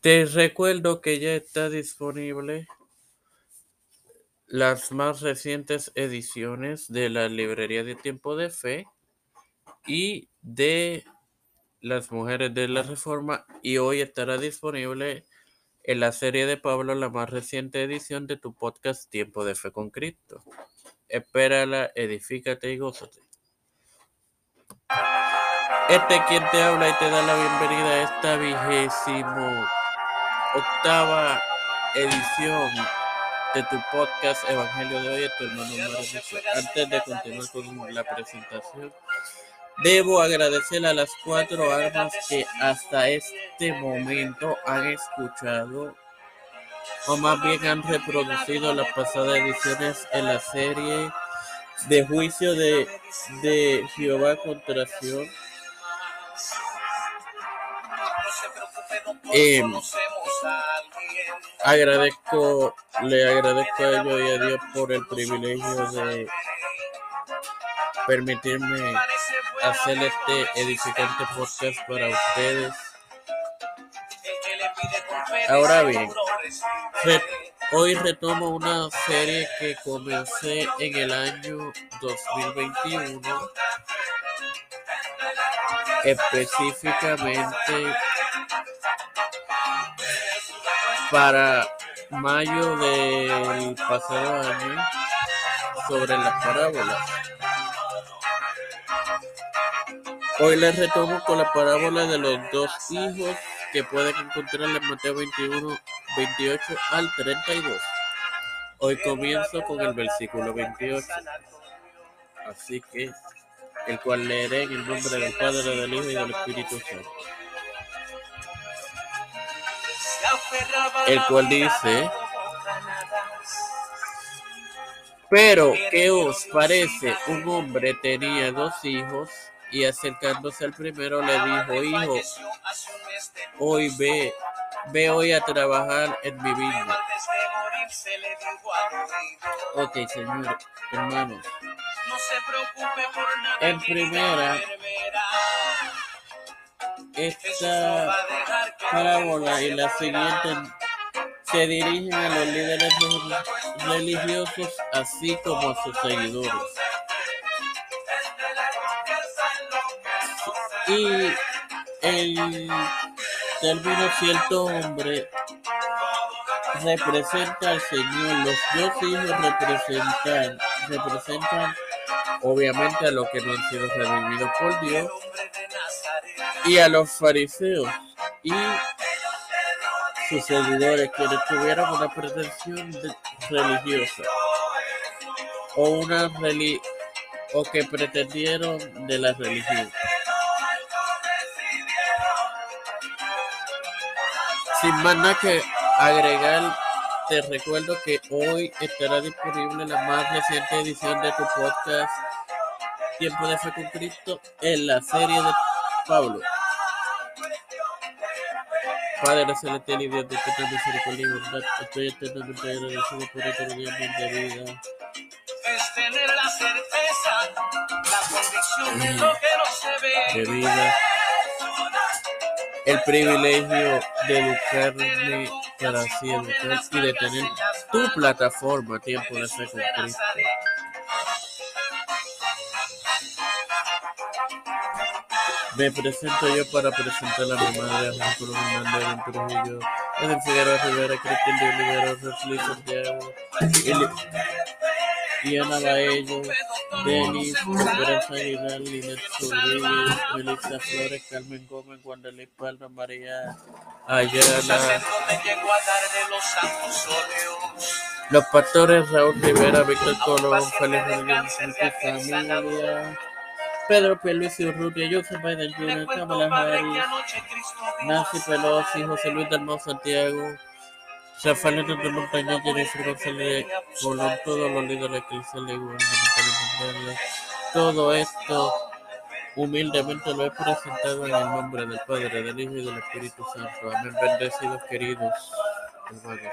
Te recuerdo que ya está disponible las más recientes ediciones de la librería de Tiempo de Fe y de las mujeres de la Reforma y hoy estará disponible en la serie de Pablo la más reciente edición de tu podcast Tiempo de Fe con Cristo. Espérala, edifícate y gózate. Este quien te habla y te da la bienvenida a esta vigésimo octava edición de tu podcast Evangelio de hoy, tu hermano Antes de continuar con la presentación, debo agradecer a las cuatro armas que hasta este momento han escuchado o más bien han reproducido las pasadas ediciones en la serie de juicio de, de Jehová contra Sion. Eh, agradezco, le agradezco a ellos y a Dios por el privilegio de permitirme hacer este edificante podcast para ustedes. Ahora bien, hoy retomo una serie que comencé en el año 2021, específicamente para mayo del pasado año sobre las parábolas. Hoy les retomo con la parábola de los dos hijos que pueden encontrar en Mateo 21, 28 al 32. Hoy comienzo con el versículo 28. Así que, el cual leeré en el nombre del Padre, del Hijo y del Espíritu Santo. El cual dice, pero ¿qué os parece? Un hombre tenía dos hijos y acercándose al primero le dijo, hijo, hoy ve, ve hoy a trabajar en mi viña. Ok, señor, hermanos. En primera, esta parábola y la siguiente se dirigen a los líderes religiosos así como a sus seguidores. Y el término cierto hombre representa al Señor. Los dos hijos representan, representan obviamente a los que no han sido revividos por Dios y a los fariseos y sus seguidores que tuvieron una pretensión religiosa o una reli o que pretendieron de la religión. Sin más nada que agregar, te recuerdo que hoy estará disponible la más reciente edición de tu podcast Tiempo de Fe con Cristo en la serie de Pablo. Padre celestial y Dios de te misericordia y bondad, estoy eternamente agradecido por este día de vida. Es tener la certeza, la convicción de lo que no se ve. De vida. El privilegio de educarme para así educar y de tener tu plataforma Tiempo de Fe con Cristo. Me presento yo para presentar a mi madre, Juan Cruz Hernández, Trujillo, Edel Figueroa Rivera, Cristian de Olivera, Refli Santiago, Diana Baello, Denis, Esperanza Aguilar, Linet Rodríguez, Melissa Flores, Carmen Gómez, Guandalí Palma, María Ayala, los pastores Raúl Rivera, Víctor Colón, Félix Rodríguez, familia, Pedro Pierluisi Urrutia, Joseph Biden Jr., Kamala Harris, Nancy Pelosi, José Luis Dalmau Santiago, Rafael Hernández Montaña, Jennifer González Colón, todos los líderes cristianos gubernamentales todo esto humildemente lo he presentado en el nombre del Padre, del Hijo y del Espíritu Santo. Amén. Bendecidos, queridos hermanos.